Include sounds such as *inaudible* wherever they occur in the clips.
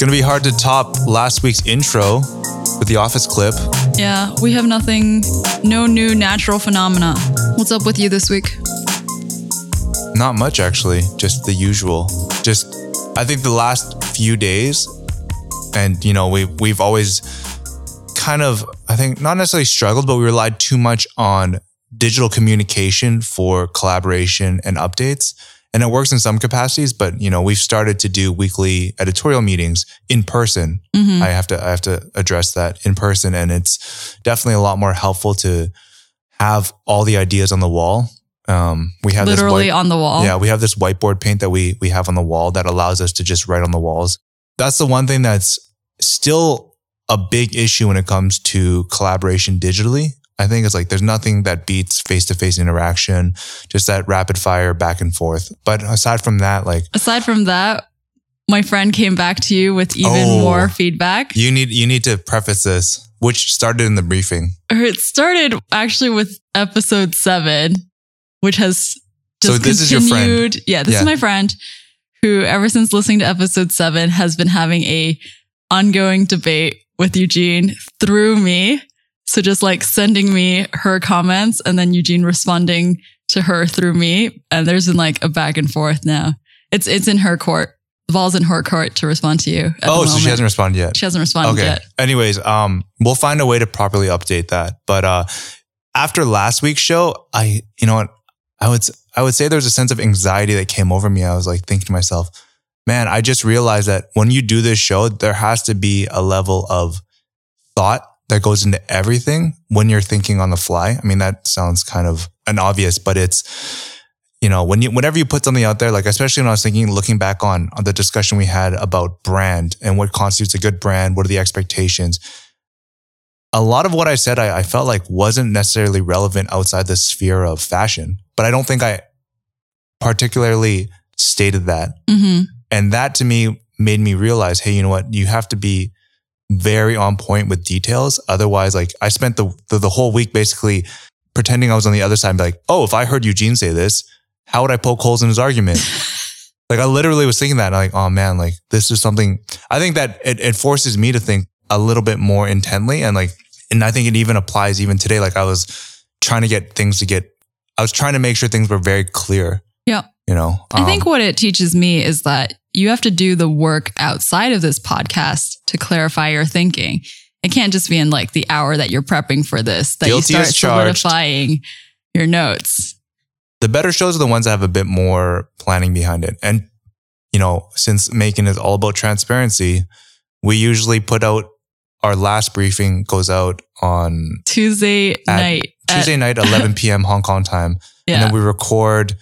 gonna be hard to top last week's intro with the office clip. Yeah, we have nothing, no new natural phenomena. What's up with you this week? Not much actually, just the usual. Just I think the last few days, and you know, we we've always kind of I think not necessarily struggled, but we relied too much on digital communication for collaboration and updates. And it works in some capacities, but you know, we've started to do weekly editorial meetings in person. Mm-hmm. I have to I have to address that in person and it's definitely a lot more helpful to have all the ideas on the wall. Um, we have Literally this white, on the wall. yeah, we have this whiteboard paint that we we have on the wall that allows us to just write on the walls. That's the one thing that's still a big issue when it comes to collaboration digitally. I think it's like there's nothing that beats face to face interaction, just that rapid fire back and forth. But aside from that, like Aside from that, my friend came back to you with even Oh. more feedback. you need you need to preface this, which started in the briefing. It started actually with episode seven, which has So just this is your friend. continued. Yeah, this Yeah. is my friend who, ever since listening to episode seven, has been having a ongoing debate with Eugene through me. So just like sending me her comments and then Eugene responding to her through me. And there's been like a back and forth now. It's it's in her court. The ball's in her court to respond to you. at the Oh, so she hasn't responded yet. She hasn't responded Okay. yet. Anyways, um, we'll find a way to properly update that. But uh, after last week's show, I, you know what, I would, I would say there's a sense of anxiety that came over me. I was like thinking to myself, man, I just realized that when you do this show, there has to be a level of thought that goes into everything when you're thinking on the fly. I mean, that sounds kind of an obvious, but it's, you know, when you, whenever you put something out there, like especially when I was thinking, looking back on, on the discussion we had about brand and what constitutes a good brand, what are the expectations? A lot of what I said, I, I felt like wasn't necessarily relevant outside the sphere of fashion, but I don't think I particularly stated that. hmm And that to me made me realize, hey, you know what? You have to be very on point with details. Otherwise, like I spent the, the, the whole week basically pretending I was on the other side and be like, oh, if I heard Eugene say this, how would I poke holes in his argument? *laughs* like I literally was thinking that and like, oh man, like this is something I think that it, it forces me to think a little bit more intently. And like, and I think it even applies even today. Like I was trying to get things to get, I was trying to make sure things were very clear. Yeah. You know, I think Um, what it teaches me is that you have to do the work outside of this podcast to clarify your thinking. It can't just be in like the hour that you're prepping for this that Guilty you start solidifying your notes. the better shows are the ones that have a bit more planning behind it. And, you know, since making is all about transparency, we usually put out our last briefing goes out on Tuesday night. at- Tuesday night, *laughs* 11 p.m. Hong Kong time. And then we record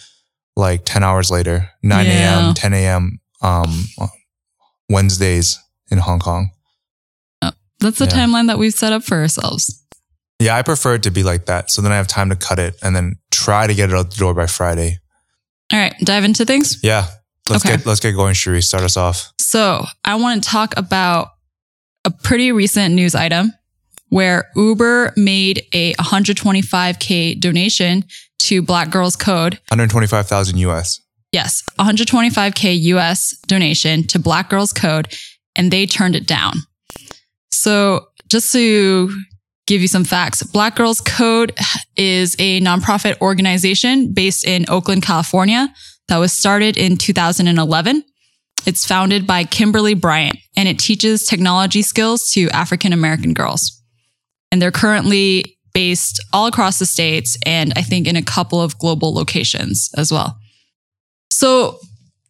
like 10 hours later, 9 Yeah. a.m., 10 a.m., um, Wednesdays in Hong Kong. Oh, That's the yeah. timeline that we've set up for ourselves. Yeah, I prefer it to be like that. So then I have time to cut it and then try to get it out the door by Friday. All right, dive into things. Yeah. Let's Okay. get, let's get going, Cherie. Start us off. So I want to talk about a pretty recent news item where Uber made a 125K donation to Black Girls Code 125,000 US. Yes, 125K US donation to Black Girls Code, and they turned it down. So, just to give you some facts, Black Girls Code is a nonprofit organization based in Oakland, California, that was started in 2011. It's founded by Kimberly Bryant, and it teaches technology skills to African American girls. And they're currently based all across the states and I think in a couple of global locations as well. So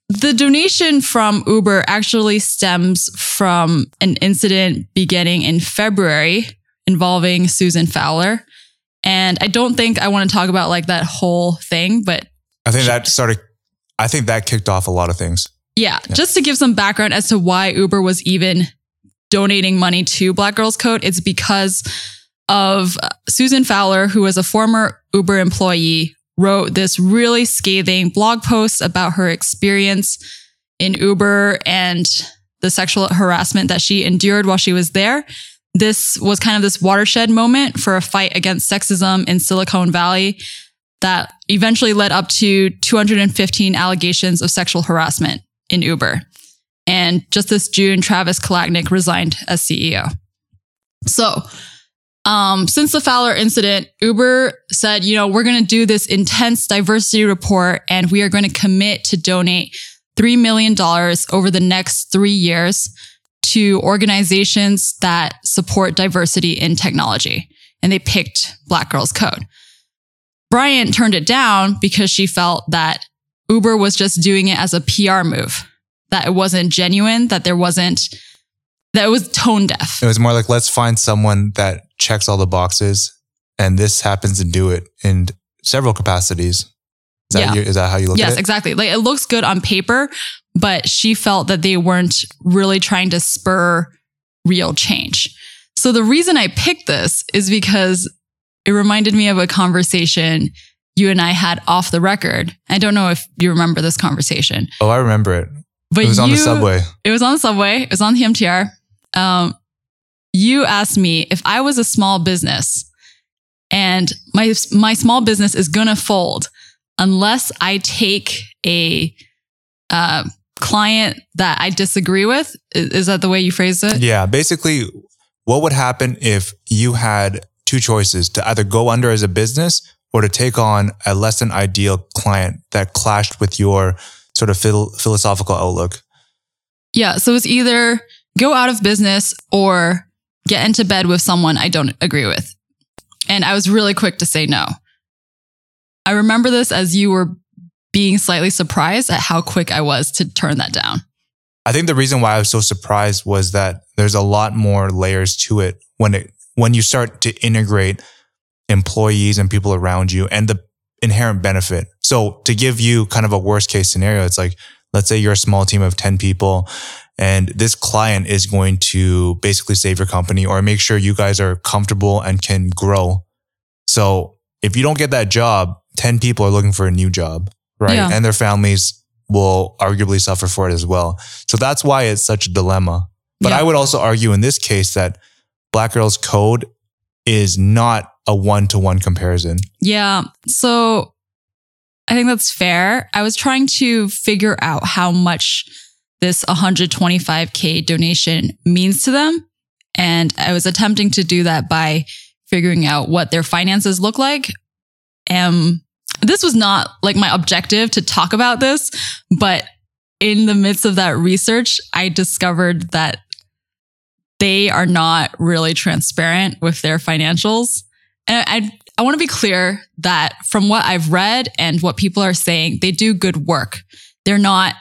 the donation from Uber actually stems from an incident beginning in February involving Susan Fowler. And I don't think I want to talk about like that whole thing, but I think that started, I think that kicked off a lot of things. yeah, just to give some background as to why Uber was even donating money to Black Girls Code, it's because of Susan Fowler, who was a former Uber employee, wrote this really scathing blog post about her experience in Uber and the sexual harassment that she endured while she was there. This was kind of this watershed moment for a fight against sexism in Silicon Valley that eventually led up to 215 allegations of sexual harassment in Uber. And just this June, Travis Kalanick resigned as CEO. So, um, since the Fowler incident, Uber said, you know, we're going to do this intense diversity report and we are going to commit to donate $3 million over the next three years to organizations that support diversity in technology. And they picked Black Girls Code. Bryant turned it down because she felt that Uber was just doing it as a PR move, that it wasn't genuine, that there wasn't, that was tone deaf. It was more like, let's find someone that checks all the boxes. And this happens to do it in several capacities. Is that, Yeah. you, is that how you look Yes, at it? Yes, exactly. Like it looks good on paper, but she felt that they weren't really trying to spur real change. So the reason I picked this is because it reminded me of a conversation you and I had off the record. I don't know if you remember this conversation, Oh, I remember it. but it was on the subway. It was on the subway. It was on the MTR. Um, you asked me if I was a small business and my my small business is gonna fold unless I take a uh, client that I disagree with. Is, is that the way you phrased it? Yeah. Basically, what would happen if you had two choices to either go under as a business or to take on a less than ideal client that clashed with your sort of phil- philosophical outlook? Yeah. So it's either go out of business or get into bed with someone I don't agree with. And I was really quick to say no. I remember this as you were being slightly surprised at how quick I was to turn that down. I think the reason why I was so surprised was that there's a lot more layers to it when it when you start to integrate employees and people around you and the inherent benefit. So to give you kind of a worst case scenario, it's like let's say you're a small team of 10 people and this client is going to basically save your company or make sure you guys are comfortable and can grow. So if you don't get that job, 10 people are looking for a new job, right? Yeah. And their families will arguably suffer for it as well. So that's why it's such a dilemma. But Yeah. I would also argue in this case that Black Girls Code is not a one to one comparison. Yeah. So I think that's fair. I was trying to figure out how much this 125K donation means to them. And I was attempting to do that by figuring out what their finances look like. Um, this was not like my objective to talk about this, but in the midst of that research, I discovered that they are not really transparent with their financials. And I, I want to be clear that from what I've read and what people are saying, they do good work. They're not,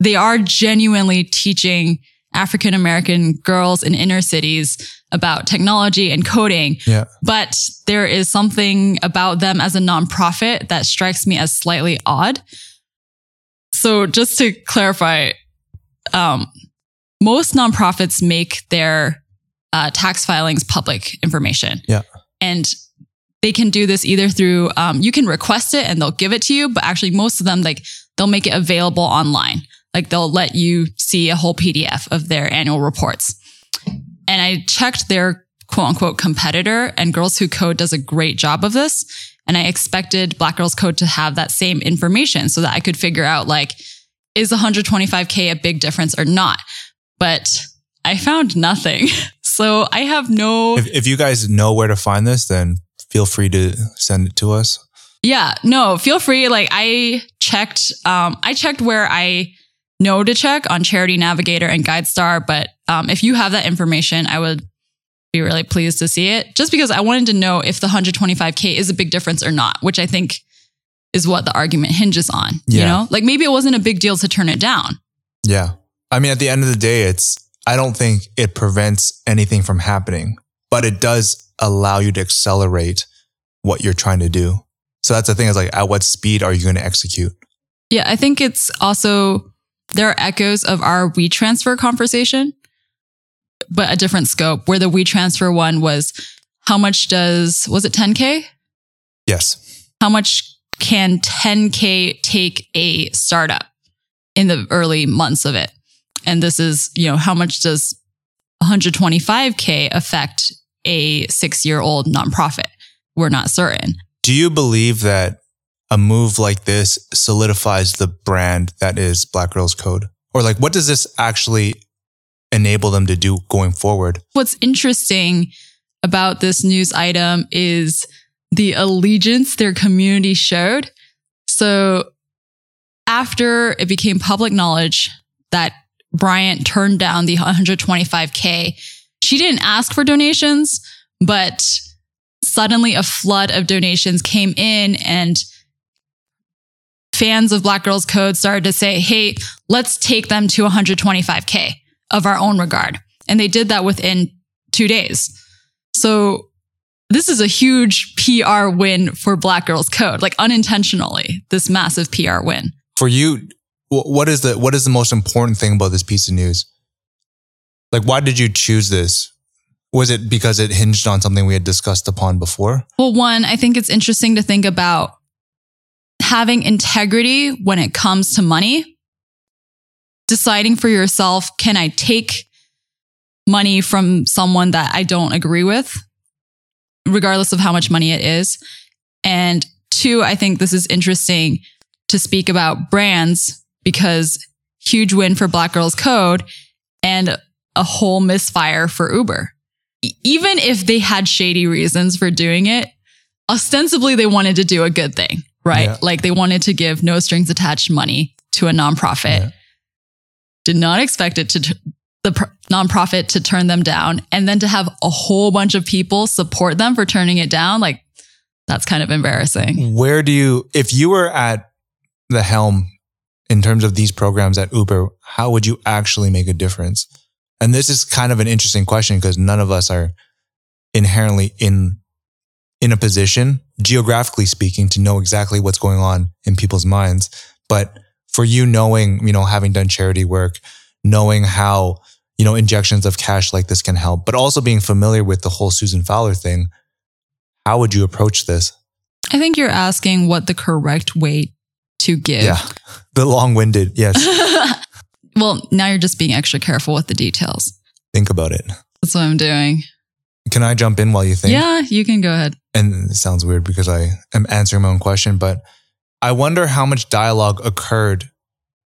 they are genuinely teaching African American girls in inner cities about technology and coding. Yeah. But there is something about them as a nonprofit that strikes me as slightly odd. So just to clarify, um, most nonprofits make their uh, tax filings public information. Yeah. And they can do this either through, um, you can request it and they'll give it to you, but actually most of them, like they'll make it available online. Like they'll let you see a whole PDF of their annual reports. And I checked their quote unquote competitor and Girls Who Code does a great job of this. And I expected Black Girls Code to have that same information so that I could figure out like, is 125K a big difference or not? But I found nothing. *laughs* So I have no, If, if you guys know where to find this, then feel free to send it to us. yeah, no, feel free. Like I checked, um, I checked where I know to check on Charity Navigator and GuideStar. But um, if you have that information, I would be really pleased to see it just because I wanted to know if the 125K is a big difference or not, which I think is what the argument hinges on. You know, like maybe it wasn't a big deal to turn it down. Yeah. I mean, at the end of the day, it's, I don't think it prevents anything from happening, but it does allow you to accelerate what you're trying to do. So that's the thing is like, at what speed are you going to execute? Yeah, I think it's also there are echoes of our WeTransfer conversation, but a different scope. Where the WeTransfer one was, how much does was it 10k? Yes. How much can 10k take a startup in the early months of it? And this is, you know, how much does 125k affect a six year old nonprofit? We're not certain. Do you believe that a move like this solidifies the brand that is Black Girls Code? Or like, what does this actually enable them to do going forward? What's interesting about this news item is the allegiance their community showed. So after it became public knowledge that Bryant turned down the 125K, she didn't ask for donations, but suddenly a flood of donations came in and fans of Black Girls Code started to say, Hey, let's take them to 125K of our own regard. And they did that within two days. So this is a huge PR win for Black Girls Code, like unintentionally, this massive PR win. For you, what is the what is the most important thing about this piece of news? Like, why did you choose this? Was it because it hinged on something we had discussed upon before? Well, one, I think it's interesting to think about having integrity when it comes to money, deciding for yourself, can I take money from someone that I don't agree with, regardless of how much money it is? And two, I think this is interesting to speak about brands because huge win for Black Girls Code and a whole misfire for Uber. Even if they had shady reasons for doing it, ostensibly they wanted to do a good thing right? Yeah. Like they wanted to give no strings attached money to a nonprofit. Yeah. Did not expect it to t- the pr- nonprofit to turn them down and then to have a whole bunch of people support them for turning it down like that's kind of embarrassing. Where do you if you were at the helm in terms of these programs at Uber, how would you actually make a difference? And this is kind of an interesting question because none of us are inherently in in a position, geographically speaking, to know exactly what's going on in people's minds. But for you knowing, you know, having done charity work, knowing how, you know, injections of cash like this can help, but also being familiar with the whole Susan Fowler thing, how would you approach this? I think you're asking what the correct way to give. Yeah. *laughs* The long winded, yes. *laughs* well, now you're just being extra careful with the details. Think about it. That's what I'm doing. Can I jump in while you think? Yeah, you can go ahead. And it sounds weird because I am answering my own question, but I wonder how much dialogue occurred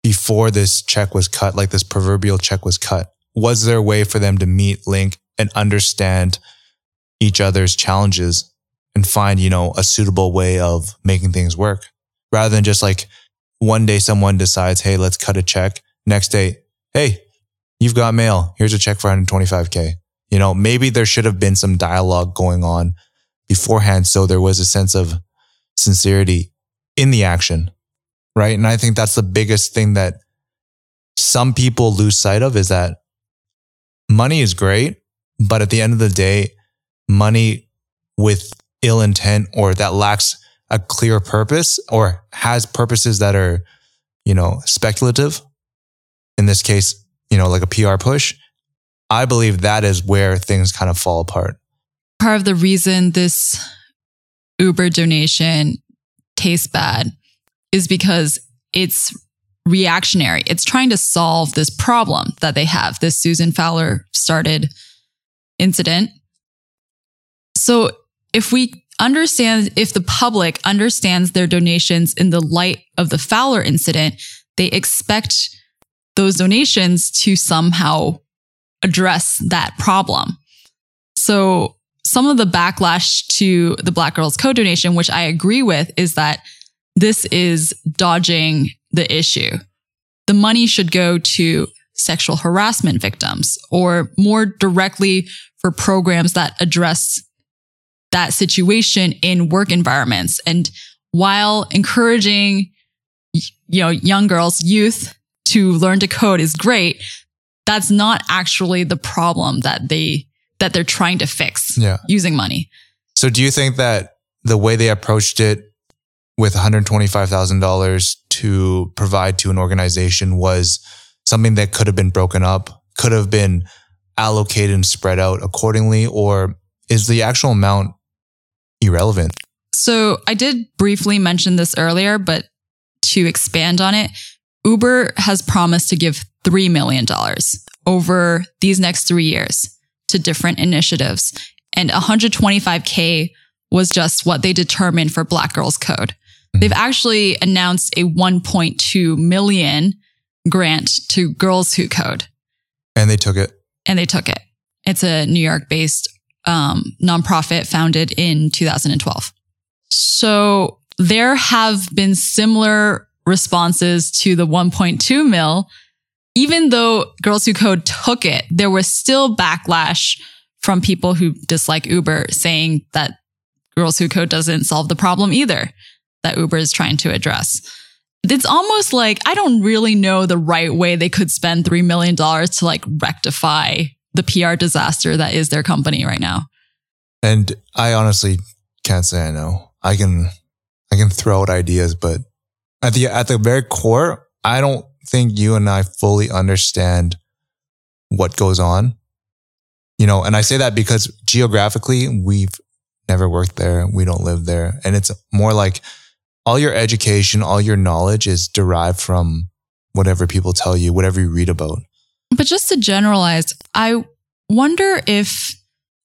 before this check was cut, like this proverbial check was cut. Was there a way for them to meet, link, and understand each other's challenges and find, you know, a suitable way of making things work rather than just like one day someone decides, Hey, let's cut a check. Next day, Hey, you've got mail. Here's a check for 125K. You know, maybe there should have been some dialogue going on beforehand. So there was a sense of sincerity in the action. Right. And I think that's the biggest thing that some people lose sight of is that money is great, but at the end of the day, money with ill intent or that lacks a clear purpose or has purposes that are, you know, speculative. In this case, you know, like a PR push I believe that is where things kind of fall apart. Part of the reason this Uber donation tastes bad is because it's reactionary. It's trying to solve this problem that they have, this Susan Fowler started incident. So if we understand, if the public understands their donations in the light of the Fowler incident, they expect those donations to somehow address that problem. So some of the backlash to the Black Girls Code donation, which I agree with, is that this is dodging the issue. The money should go to sexual harassment victims or more directly for programs that address that situation in work environments. And while encouraging, you know, young girls, youth to learn to code is great, that's not actually the problem that they that they're trying to fix yeah. using money. So do you think that the way they approached it with $125,000 to provide to an organization was something that could have been broken up, could have been allocated and spread out accordingly, or is the actual amount irrelevant? So I did briefly mention this earlier, but to expand on it, Uber has promised to give $3 million over these next three years to different initiatives. And 125K was just what they determined for Black Girls Code. Mm-hmm. They've actually announced a 1.2 million grant to Girls Who Code, And they took it. and they took it. It's a New York based um, nonprofit founded in 2012. So there have been similar responses to the 1.2 mil. Even though Girls Who Code took it, there was still backlash from people who dislike Uber saying that Girls Who Code doesn't solve the problem either that Uber is trying to address. It's almost like I don't really know the right way they could spend $3 million to like rectify the PR disaster that is their company right now. And I honestly can't say I know. I can, I can throw out ideas, but at the, at the very core, I don't think you and I fully understand what goes on. You know, and I say that because geographically, we've never worked there. We don't live there. And it's more like all your education, all your knowledge is derived from whatever people tell you, whatever you read about. But just to generalize, I wonder if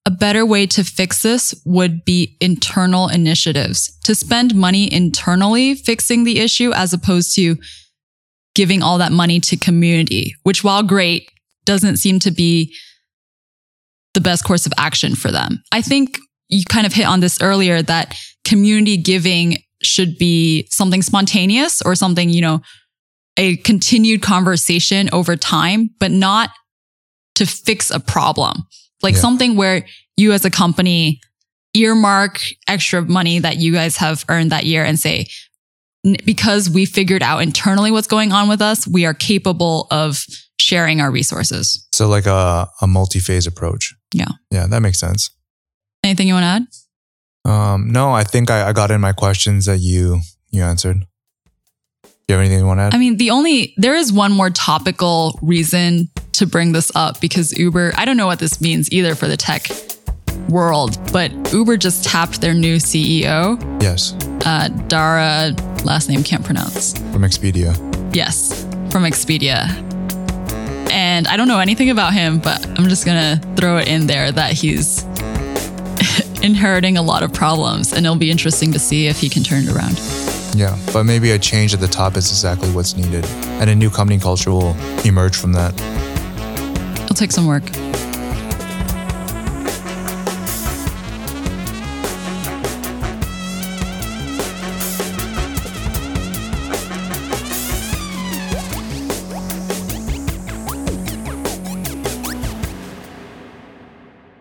a better way to fix this would be internal initiatives to spend money internally fixing the issue as opposed to giving all that money to community, which while great doesn't seem to be the best course of action for them. I think you kind of hit on this earlier that community giving should be something spontaneous or something, you know, a continued conversation over time, but not to fix a problem. Like Yeah. something where you as a company earmark extra money that you guys have earned that year and say, "N- because we figured out internally what's going on with us, we are capable of sharing our resources. So like a, a multi-phase approach. Yeah. Yeah, that makes sense. Anything you want to add? Um, no, I think I, I got in my questions that you you answered. Do you have anything you want to add? I mean, the only, there is one more topical reason to bring this up because Uber, I don't know what this means either for the tech world, but Uber just tapped their new CEO, yes, uh, Dara, last name can't pronounce. from Expedia. Yes, from Expedia. And I don't know anything about him, but I'm just going to throw it in there that he's *laughs* inheriting a lot of problems. And it'll be interesting to see if he can turn it around. Yeah, but maybe a change at the top is exactly what's needed, and a new company culture will emerge from that. It'll take some work.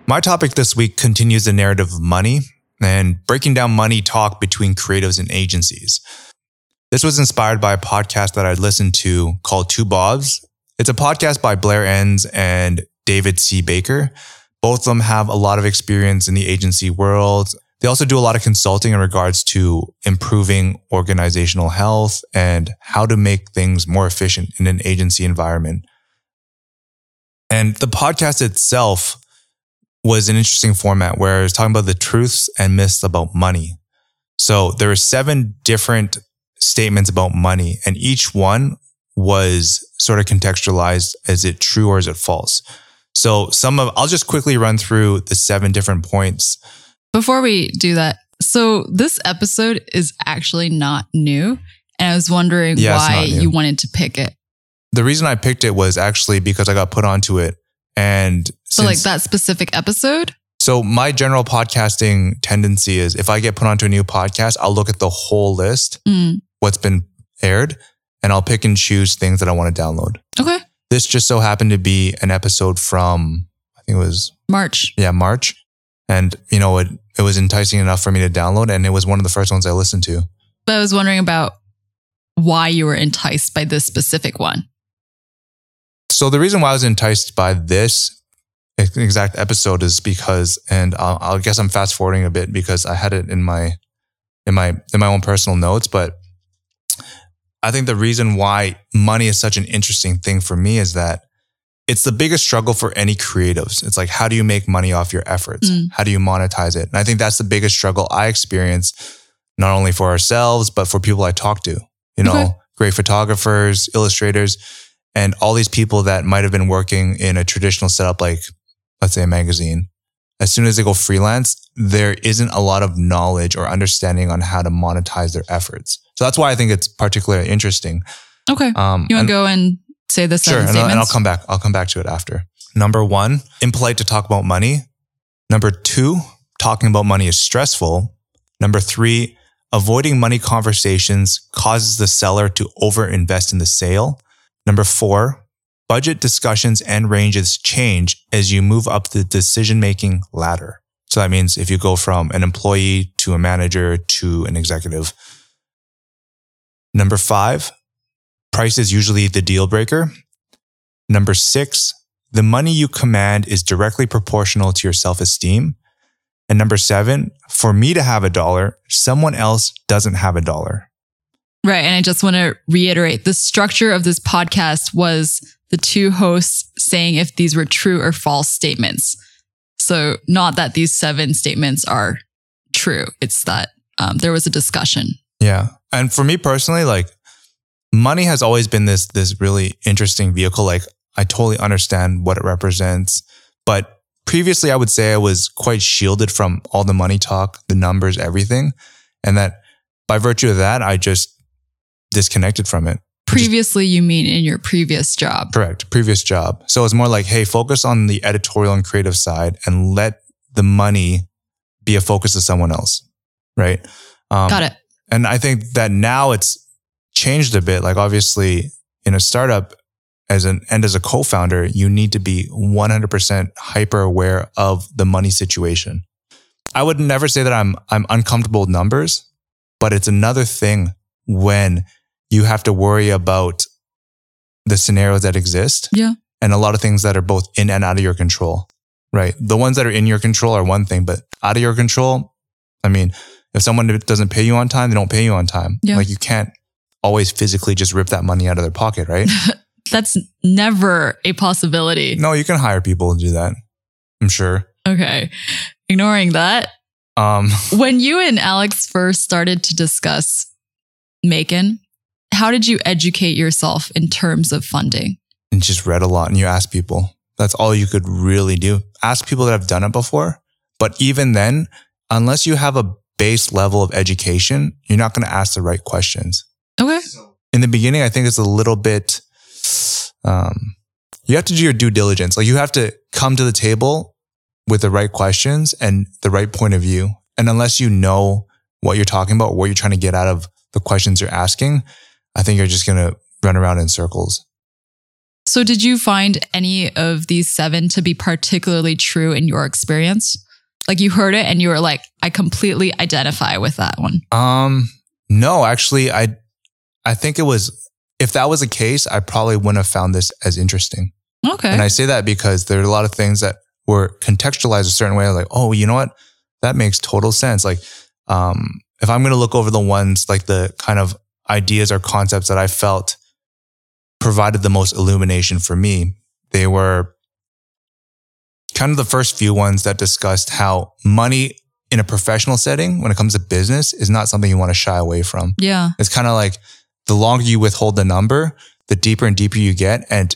My topic this week continues the narrative of money and breaking down money talk between creatives and agencies. This was inspired by a podcast that I listened to called Two Bobs. It's a podcast by Blair Enns and David C. Baker. Both of them have a lot of experience in the agency world. They also do a lot of consulting in regards to improving organizational health and how to make things more efficient in an agency environment. And the podcast itself was an interesting format where it was talking about the truths and myths about money. So there were seven different statements about money, and each one was sort of contextualized. Is it true or is it false? So some of, I'll just quickly run through the seven different points. Before we do that, so this episode is actually not new. And I was wondering Yeah, why you wanted to pick it. The reason I picked it was actually because I got put onto it. And So, like that specific episode? So my general podcasting tendency is if I get put onto a new podcast, I'll look at the whole list, Mm. what's been aired, and I'll pick and choose things that I want to download. Okay. This just so happened to be an episode from I think it was March. yeah March, and you know it it was enticing enough for me to download, and it was one of the first ones I listened to. But I was wondering about why you were enticed by this specific one. So the reason why I was enticed by this exact episode is because, and I'll, I'll guess I'm fast forwarding a bit because I had it in my in my in my own personal notes, but I think the reason why money is such an interesting thing for me is that it's the biggest struggle for any creatives. It's like, how do you make money off your efforts? Mm. How do you monetize it? And I think that's the biggest struggle I experience, not only for ourselves, but for people I talk to, you know, Okay. great photographers, illustrators, and all these people that might have been working in a traditional setup, like let's say a magazine. As soon as they go freelance, there isn't a lot of knowledge or understanding on how to monetize their efforts. So that's why I think it's particularly interesting. Okay. Um, You want to go and say this? Sure, and I'll, and I'll come back. I'll come back to it after. Number one, impolite to talk about money. Number two, talking about money is stressful. Number three, avoiding money conversations causes the seller to overinvest in the sale. Number four, budget discussions and ranges change as you move up the decision making ladder. So that means if you go from an employee to a manager to an executive. Number five, price is usually the deal breaker. Number six, the money you command is directly proportional to your self esteem. And number seven, for me to have a dollar, someone else doesn't have a dollar. Right. And I just want to reiterate the structure of this podcast was the two hosts saying if these were true or false statements. So, not that these seven statements are true, it's that um, there was a discussion. Yeah. And for me personally, like money has always been this, this really interesting vehicle. Like I totally understand what it represents. But previously I would say I was quite shielded from all the money talk, the numbers, everything. And that by virtue of that, I just disconnected from it. Previously, you mean in your previous job? Correct. Previous job. So it's more like, hey, focus on the editorial and creative side and let the money be a focus of someone else. Right. Um, Got it. and I think that now it's changed a bit. Like obviously in a startup as an, and as a co-founder, you need to be 100% hyper aware of the money situation. I would never say that I'm, I'm uncomfortable with numbers, but it's another thing when you have to worry about the scenarios that exist. Yeah. And a lot of things that are both in and out of your control, right? The ones that are in your control are one thing, but out of your control, I mean, if someone doesn't pay you on time, they don't pay you on time. Yeah. Like you can't always physically just rip that money out of their pocket, right? *laughs* That's never a possibility. no, you can hire people to do that. I'm sure. Okay. Ignoring that, Um, *laughs* when you and Alex first started to discuss Macon, how did you educate yourself in terms of funding? and just read a lot and you ask people. That's all you could really do. Ask people that have done it before. But even then, unless you have a base level of education, you're not going to ask the right questions. Okay. in the beginning, I think it's a little bit, um, you have to do your due diligence. Like you have to come to the table with the right questions and the right point of view. And unless you know what you're talking about, what you're trying to get out of the questions you're asking, I think you're just going to run around in circles. So, did you find any of these seven to be particularly true in your experience? Like you heard it and you were like, I completely identify with that one. Um, no, actually, I, I think it was, if that was the case, I probably wouldn't have found this as interesting. Okay. And I say that because there are a lot of things that were contextualized a certain way. Like, oh, you know what? That makes total sense. Like, um, if I'm going to look over the ones, like the kind of ideas or concepts that I felt provided the most illumination for me, they were kind of the first few ones that discussed how money in a professional setting, when it comes to business, is not something you want to shy away from. yeah. It's kind of like the longer you withhold the number, the deeper and deeper you get. And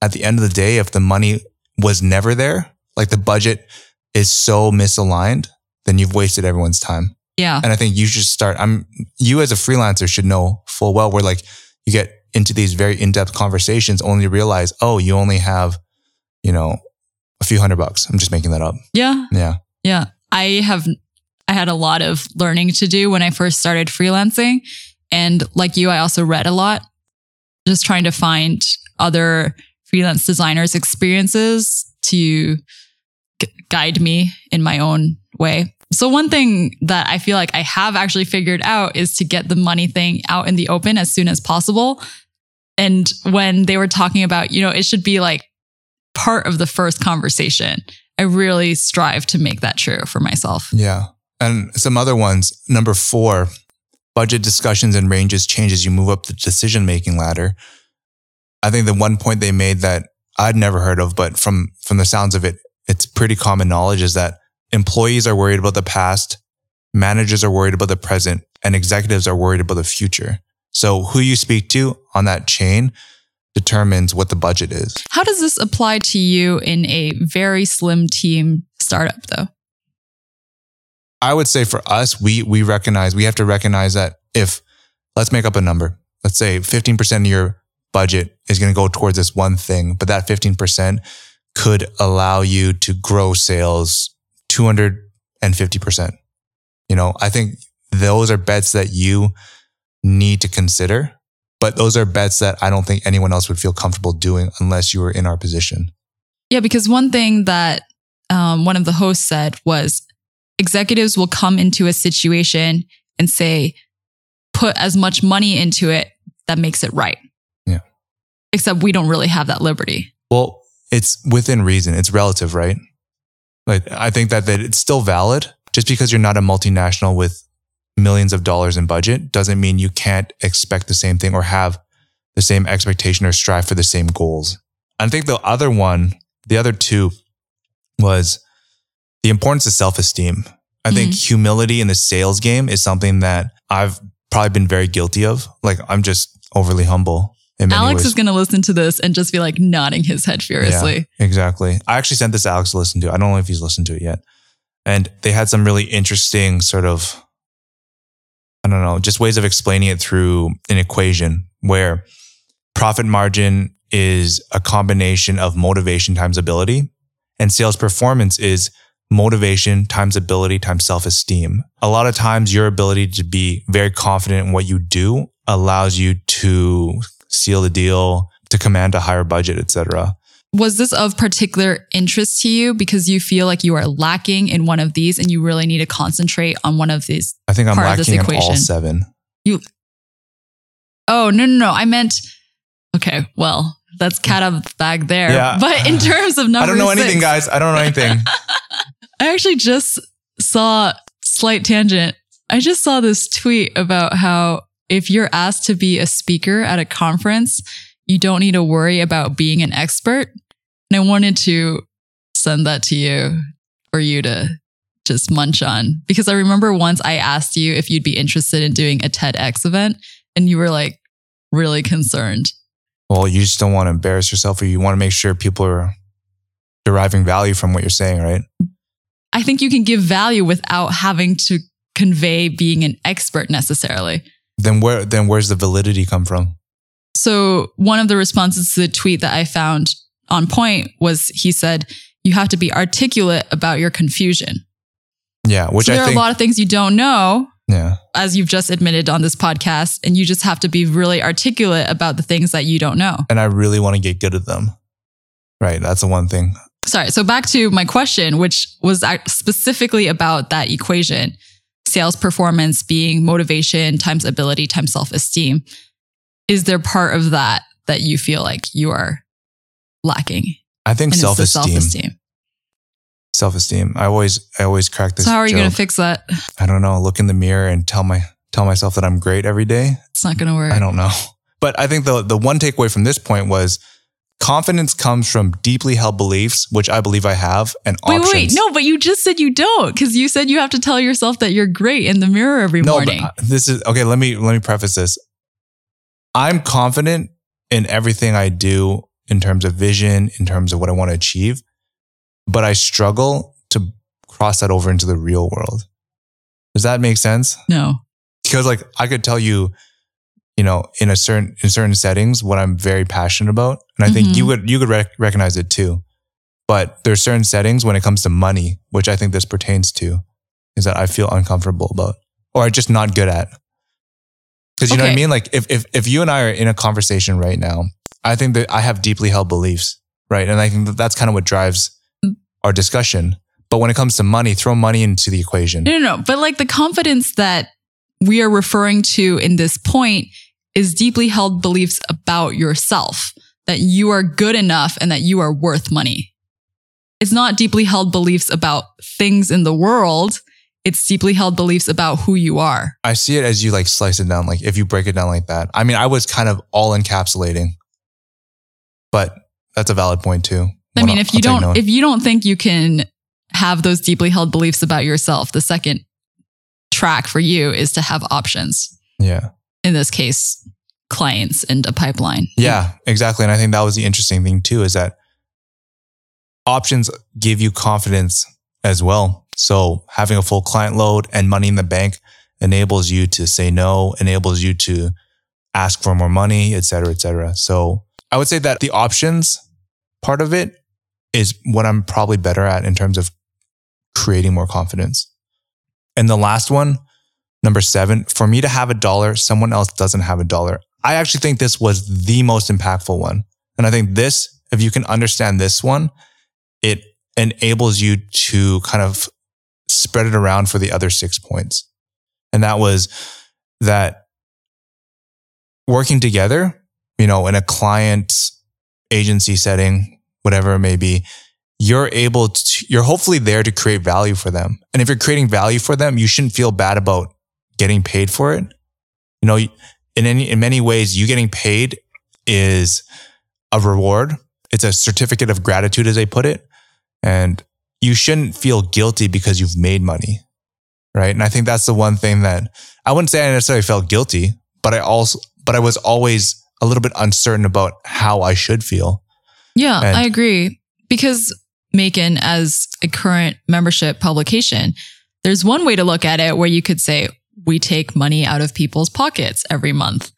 at the end of the day, if the money was never there, like the budget is so misaligned, then you've wasted everyone's time. Yeah. And I think you should start. I'm you as a freelancer should know full well where like you get into these very in-depth conversations only realize, oh, you only have, you know, a few hundred bucks. I'm just making that up. Yeah. Yeah. Yeah. I have, I had a lot of learning to do when I first started freelancing. And like you, I also read a lot, just trying to find other freelance designers' experiences to gu- guide me in my own way. So, one thing that I feel like I have actually figured out is to get the money thing out in the open as soon as possible. And when they were talking about, you know, it should be like part of the first conversation. I really strive to make that true for myself. Yeah. And some other ones. Number four, budget discussions and ranges change as you move up the decision making ladder. I think the one point they made that I'd never heard of, but from, from the sounds of it, it's pretty common knowledge is that employees are worried about the past, managers are worried about the present, and executives are worried about the future. So who you speak to on that chain determines what the budget is. How does this apply to you in a very slim team startup though? I would say for us, we we recognize we have to recognize that if let's make up a number, let's say 15% of your budget is going to go towards this one thing, but that 15% could allow you to grow sales 250%. You know, I think those are bets that you need to consider, but those are bets that I don't think anyone else would feel comfortable doing unless you were in our position. Yeah, because one thing that um, one of the hosts said was executives will come into a situation and say, put as much money into it that makes it right. Yeah. Except we don't really have that liberty. Well, it's within reason. It's relative, right? Like I think that, that it's still valid. Just because you're not a multinational with millions of dollars in budget doesn't mean you can't expect the same thing or have the same expectation or strive for the same goals. I think the other one, the other two was the importance of self-esteem. I think mm-hmm. humility in the sales game is something that I've probably been very guilty of. Like I'm just overly humble. Alex ways. is going to listen to this and just be like nodding his head furiously. Yeah, exactly. I actually sent this to Alex to listen to. I don't know if he's listened to it yet. And they had some really interesting sort of, I don't know, just ways of explaining it through an equation where profit margin is a combination of motivation times ability and sales performance is motivation times ability times self-esteem. A lot of times your ability to be very confident in what you do allows you to seal the deal, to command a higher budget, etc. Was this of particular interest to you because you feel like you are lacking in one of these and you really need to concentrate on one of these? I think I'm lacking in all seven. Oh, no, no, no. I meant, okay, well, that's cat out of the bag there. Yeah. *laughs* But in terms of number I don't know anything, guys. I don't know anything. *laughs* *laughs* I actually just saw slight tangent. I just saw this tweet about how if you're asked to be a speaker at a conference, you don't need to worry about being an expert. And I wanted to send that to you for you to just munch on because I remember once I asked you if you'd be interested in doing a TEDx event and you were like really concerned. well, you just don't want to embarrass yourself or you want to make sure people are deriving value from what you're saying, right? I think you can give value without having to convey being an expert necessarily. Then where then where's the validity come from? So one of the responses to the tweet that I found on point was he said, you have to be articulate about your confusion. Yeah, which so there I are think a lot of things you don't know, yeah. as you've just admitted on this podcast, and you just have to be really articulate about the things that you don't know. And I really want to get good at them. Right, that's the one thing. Sorry. So back to my question, which was specifically about that equation sales performance being motivation times ability times self esteem. Is there part of that that you feel like you are lacking? I think the self-esteem. self-esteem. Self-esteem. I always I always crack this So how are you going to fix that? I don't know, look in the mirror and tell my tell myself that I'm great every day. It's not going to work. I don't know. But I think the the one takeaway from this point was confidence comes from deeply held beliefs, which I believe I have, and Wait, options. wait. No, but you just said you don't because you said you have to tell yourself that you're great in the mirror every no, morning. but uh, this is okay. Let me let me preface this. I'm confident in everything I do in terms of vision, in terms of what I want to achieve, but I struggle to cross that over into the real world. Does that make sense? no. Because like I could tell you, you know, in a certain in certain settings, what I'm very passionate about, and I think Mhm. you would you could rec- recognize it too. But there's certain settings when it comes to money, which I think this pertains to, is that I feel uncomfortable about or just not good at. Because you know what I mean? Like if, if if you and I are in a conversation right now, I think that I have deeply held beliefs, right? And I think that that's kind of what drives Mm. our discussion. But when it comes to money, throw money into the equation. No, no, no. But like the confidence that we are referring to in this point is deeply held beliefs about yourself that you are good enough and that you are worth money. It's not deeply held beliefs about things in the world. It's deeply held beliefs about who you are. I see it as you like slice it down, like if you break it down like that. I mean, I was kind of all encapsulating, but that's a valid point too. I mean, I'll- if you I'll don't, if you don't think you can have those deeply held beliefs about yourself, the second track for you is to have options. yeah, In this case, clients and a pipeline. yeah, exactly. And I think that was the interesting thing too, is that options give you confidence as well. So having a full client load and money in the bank enables you to say no, enables you to ask for more money, et cetera, et cetera. So I would say that the options part of it is what I'm probably better at in terms of creating more confidence. And the last one, number seven, for me to have a dollar, someone else doesn't have a dollar. I actually think this was the most impactful one. And I think this, if you can understand this one, it enables you to kind of spread it around for the other six points. And that was that working together, you know, in a client agency setting, whatever it may be, you're able to, you're hopefully there to create value for them. And if you're creating value for them, you shouldn't feel bad about getting paid for it. You know, in any, in many ways, you getting paid is a reward. It's a certificate of gratitude, as they put it. And you shouldn't feel guilty because you've made money. Right. And I think that's the one thing that I wouldn't say I necessarily felt guilty, but I also, but I was always a little bit uncertain about how I should feel. Yeah, And- I agree. Because Macon, as a current membership publication, there's one way to look at it where you could say, we take money out of people's pockets every month.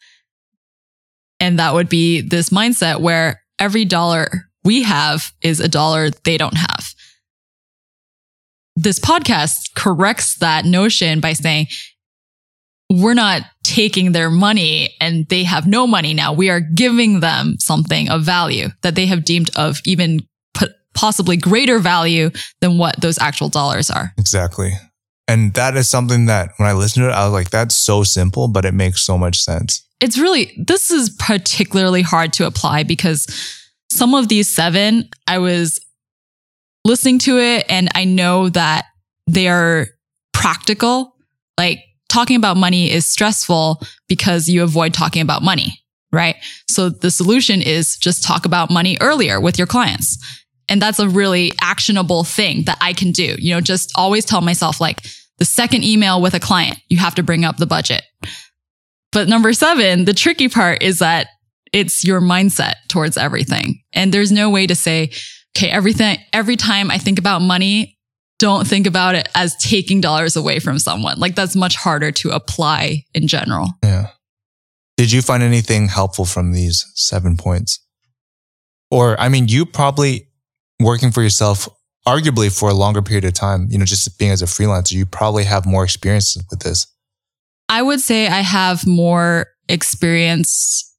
And that would be this mindset where every dollar we have is a dollar they don't have. This podcast corrects that notion by saying, we're not taking their money and they have no money now. We are giving them something of value that they have deemed of even possibly greater value than what those actual dollars are. Exactly. And that is something that when I listened to it, I was like, that's so simple, but it makes so much sense. It's really, this is particularly hard to apply because some of these seven, I was listening to it and I know that they are practical. Like talking about money is stressful because you avoid talking about money, right? So the solution is just talk about money earlier with your clients. And that's a really actionable thing that I can do. You know, just always tell myself like the second email with a client, you have to bring up the budget. But number seven, the tricky part is that it's your mindset towards everything. And there's no way to say, okay, everything, every time I think about money, don't think about it as taking dollars away from someone. Like that's much harder to apply in general. Yeah. Did you find anything helpful from these seven points? Or, I mean, you probably working for yourself, arguably for a longer period of time, you know, just being as a freelancer, you probably have more experience with this. I would say I have more experience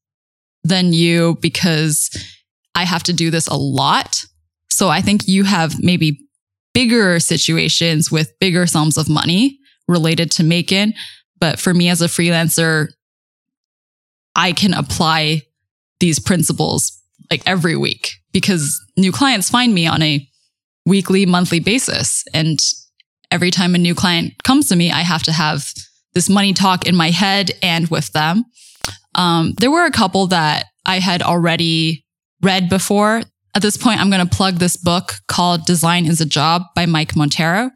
than you because I have to do this a lot. So I think you have maybe bigger situations with bigger sums of money related to Macon. But for me as a freelancer, I can apply these principles like every week because new clients find me on a weekly, monthly basis. And every time a new client comes to me, I have to have this money talk in my head and with them. Um, there were a couple that I had already read before. At this point, I'm going to plug this book called Design is a Job by Mike Monteiro.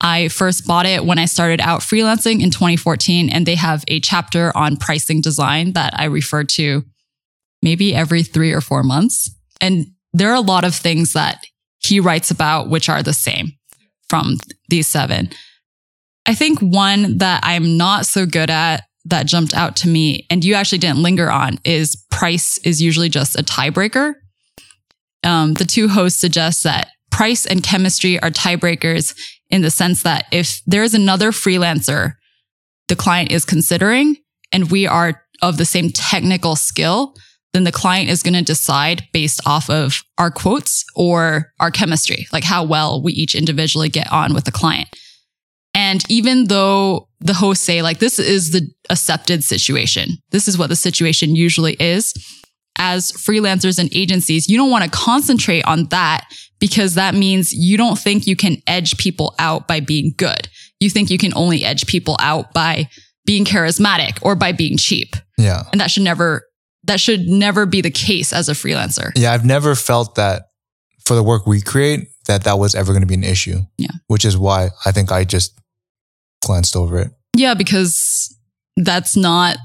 I first bought it when I started out freelancing in 2014, and they have a chapter on pricing design that I refer to maybe every three or four months. And there are a lot of things that he writes about which are the same from these seven. I think one that I'm not so good at that jumped out to me, and you actually didn't linger on, is price is usually just a tiebreaker. Um, the two hosts suggest that price and chemistry are tiebreakers in the sense that if there is another freelancer the client is considering and we are of the same technical skill, then the client is going to decide based off of our quotes or our chemistry, like how well we each individually get on with the client. And even though the hosts say like, this is the accepted situation, this is what the situation usually is. As freelancers and agencies, you don't want to concentrate on that because that means you don't think you can edge people out by being good. You think you can only edge people out by being charismatic or by being cheap. Yeah. And that should never, that should never be the case as a freelancer. Yeah. I've never felt that for the work we create, that that was ever going to be an issue. Yeah. Which is why I think I just glanced over it. Yeah, because that's not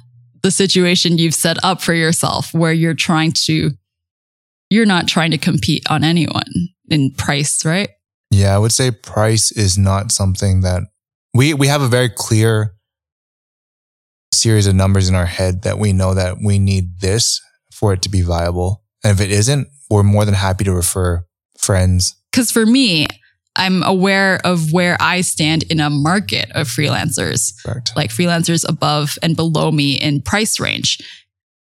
the situation you've set up for yourself where you're trying to, you're not trying to compete on anyone in price, right? Yeah. I would say price is not something that we, we have a very clear series of numbers in our head that we know that we need this for it to be viable. And if it isn't, we're more than happy to refer friends. Because for me, I'm aware of where I stand in a market of freelancers, Correct. like freelancers above and below me in price range.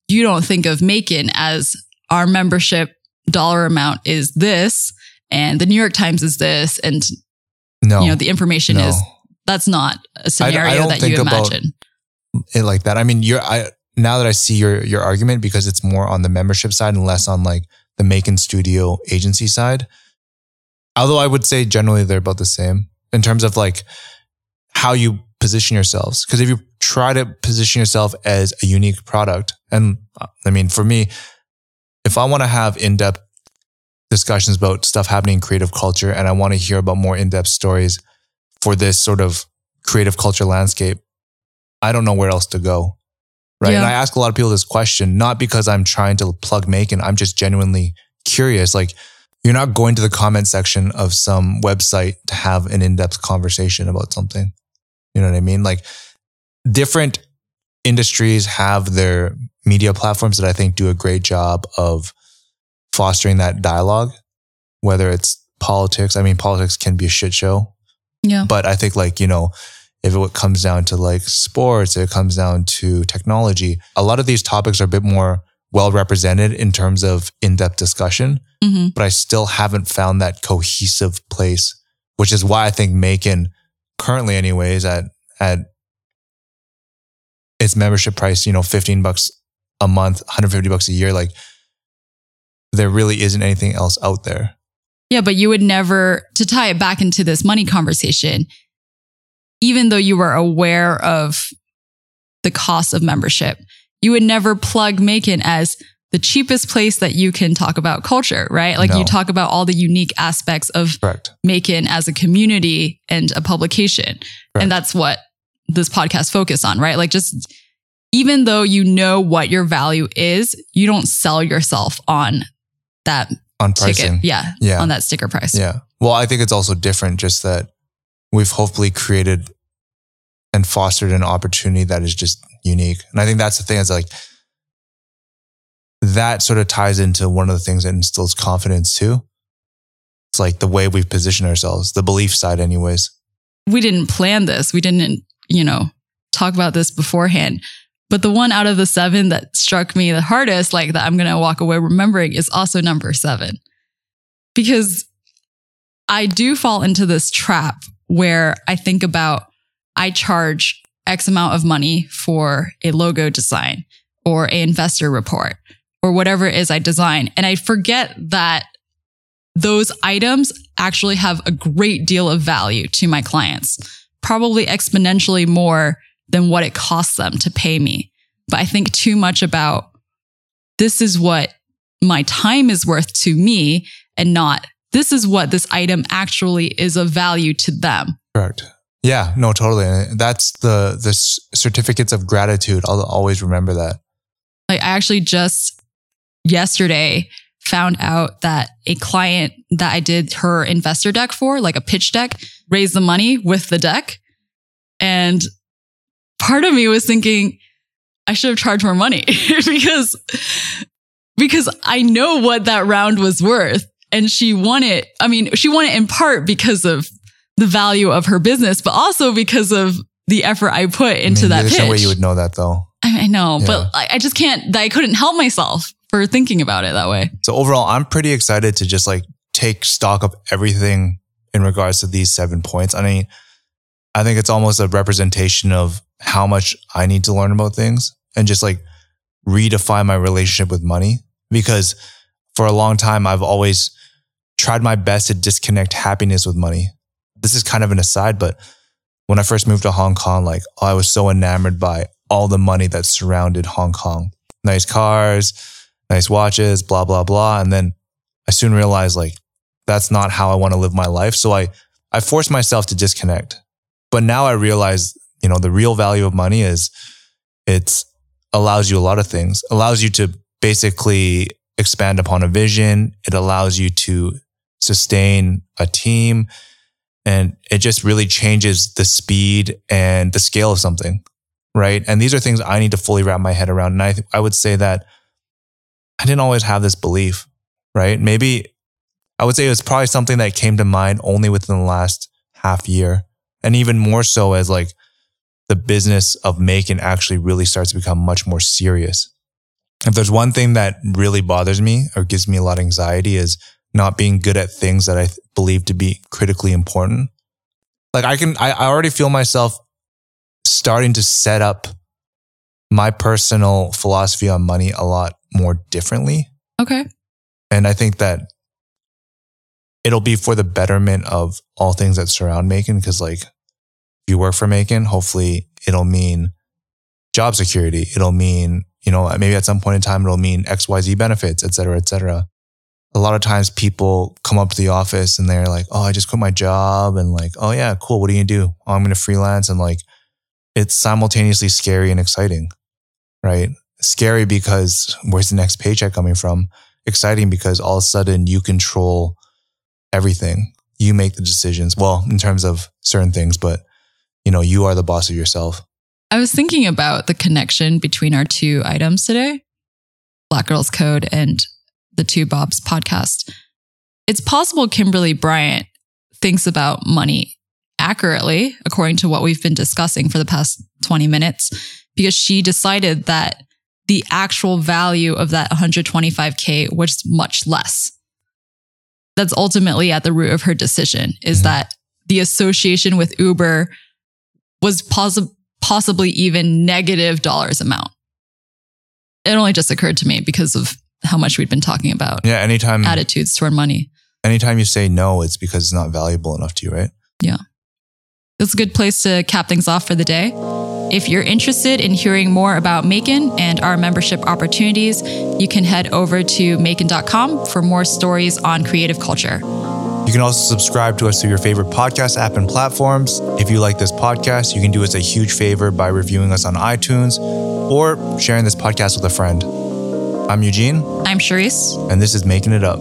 You don't think of Macon as our membership dollar amount is this, and the New York Times is this, and No, you know the information no. is that's not a scenario don't that think you imagine. It like that. I mean, you're I now that I see your your argument because it's more on the membership side and less on like the Macon Studio agency side. Although I would say generally they're about the same in terms of like how you position yourselves. Because if you try to position yourself as a unique product, and I mean, for me, if I want to have in depth discussions about stuff happening in creative culture and I want to hear about more in depth stories for this sort of creative culture landscape, I don't know where else to go. Right. And I ask a lot of people this question, not because I'm trying to plug Macon. I'm just genuinely curious. Like, you're not going to the comment section of some website to have an in depth conversation about something. You know what I mean? Like, different industries have their media platforms that I think do a great job of fostering that dialogue, whether it's politics. I mean, politics can be a shit show, Yeah. but I think like, you know, if it comes down to like sports, it comes down to technology, a lot of these topics are a bit more well represented in terms of in depth discussion, hmm but I still haven't found that cohesive place, which is why I think Macon currently anyways at, at its membership price, you know, 15 bucks a month, 150 bucks a year, like there really isn't anything else out there. Yeah, but you would never, to tie it back into this money conversation, even though you were aware of the cost of membership, you would never plug Macon as the cheapest place that you can talk about culture, right? Like No. you talk about all the unique aspects of Correct. Macon as a community and a publication. Right. And that's what this podcast focus on, right? Like just even though you know what your value is, you don't sell yourself on that On ticket. Yeah. Yeah. On that sticker price. Yeah. Well, I think it's also different just that we've hopefully created and fostered an opportunity that is just unique. And I think that's the thing is like that sort of ties into one of the things that instills confidence too. It's like the way we've positioned ourselves, the belief side, anyways. we didn't plan this. We didn't, you know, talk about this beforehand. But the one out of the seven that struck me the hardest, like that I'm going to walk away remembering, is also number seven. Because I do fall into this trap where I think about I charge X amount of money for a logo design or a investor report or whatever it is I design. And I forget that those items actually have a great deal of value to my clients, probably exponentially more than what it costs them to pay me. But I think too much about this is what my time is worth to me and not this is what this item actually is of value to them. Correct. Yeah, no, totally. That's the the certificates of gratitude. I'll always remember that. Like I actually just yesterday found out that a client that I did her investor deck for, like a pitch deck, raised the money with the deck. And part of me was thinking I should have charged more money *laughs* because because I know what that round was worth and she won it. I mean, she won it in part because of the value of her business, but also because of the effort I put into I mean, that There's pitch. no way you would know that though. I, I know, Yeah. but I, I just can't. I couldn't help myself for thinking about it that way. So overall, I'm pretty excited to just like take stock of everything in regards to these seven points. I mean, I think it's almost a representation of how much I need to learn about things and just like redefine my relationship with money. Because for a long time, I've always tried my best to disconnect happiness with money. This is kind of an aside, but when I first moved to Hong Kong, like I was so enamored by all the money that surrounded Hong Kong. Nice cars, nice watches, blah, blah, blah. And then I soon realized like that's not how I want to live my life. So I, I forced myself to disconnect. But now I realize, you know, the real value of money is it's allows you a lot of things, allows you to basically expand upon a vision. It allows you to sustain a team and it just really changes the speed and the scale of something. right? And these are things I need to fully wrap my head around. And I, th- I would say that I didn't always have this belief, right? Maybe I would say it was probably something that came to mind only within the last half year. And even more so as like the business of making actually really starts to become much more serious. If there's one thing that really bothers me or gives me a lot of anxiety is not being good at things that I believe to be critically important. Like I can, I, I already feel myself starting to set up my personal philosophy on money a lot more differently. Okay. And I think that it'll be for the betterment of all things that surround Macon. Cause like if you work for Macon, hopefully it'll mean job security. It'll mean, you know, maybe at some point in time, it'll mean XYZ benefits, et cetera, et cetera. A lot of times people come up to the office and they're like, Oh, I just quit my job. And like, Oh yeah, cool. What do you gonna do? Oh, I'm to freelance. And like, it's simultaneously scary and exciting, right? Scary because where's the next paycheck coming from? Exciting because all of a sudden you control everything. You make the decisions. Well, in terms of certain things, but you know, you are the boss of yourself. I was thinking about the connection between our two items today Black Girls Code and the Two Bobs podcast. It's possible Kimberly Bryant thinks about money accurately, according to what we've been discussing for the past 20 minutes, because she decided that the actual value of that 125K was much less. That's ultimately at the root of her decision is Mhm. that the association with Uber was possi- possibly even negative dollars amount. It only just occurred to me because of how much we'd been talking about Yeah. Anytime, attitudes toward money. anytime you say no, it's because it's not valuable enough to you, right? Yeah. It's a good place to cap things off for the day. If you're interested in hearing more about Macon and our membership opportunities, you can head over to macon.com for more stories on creative culture. You can also subscribe to us through your favorite podcast app and platforms. If you like this podcast, you can do us a huge favor by reviewing us on iTunes or sharing this podcast with a friend. I'm Eugene, I'm Charisse. and this is Making It Up.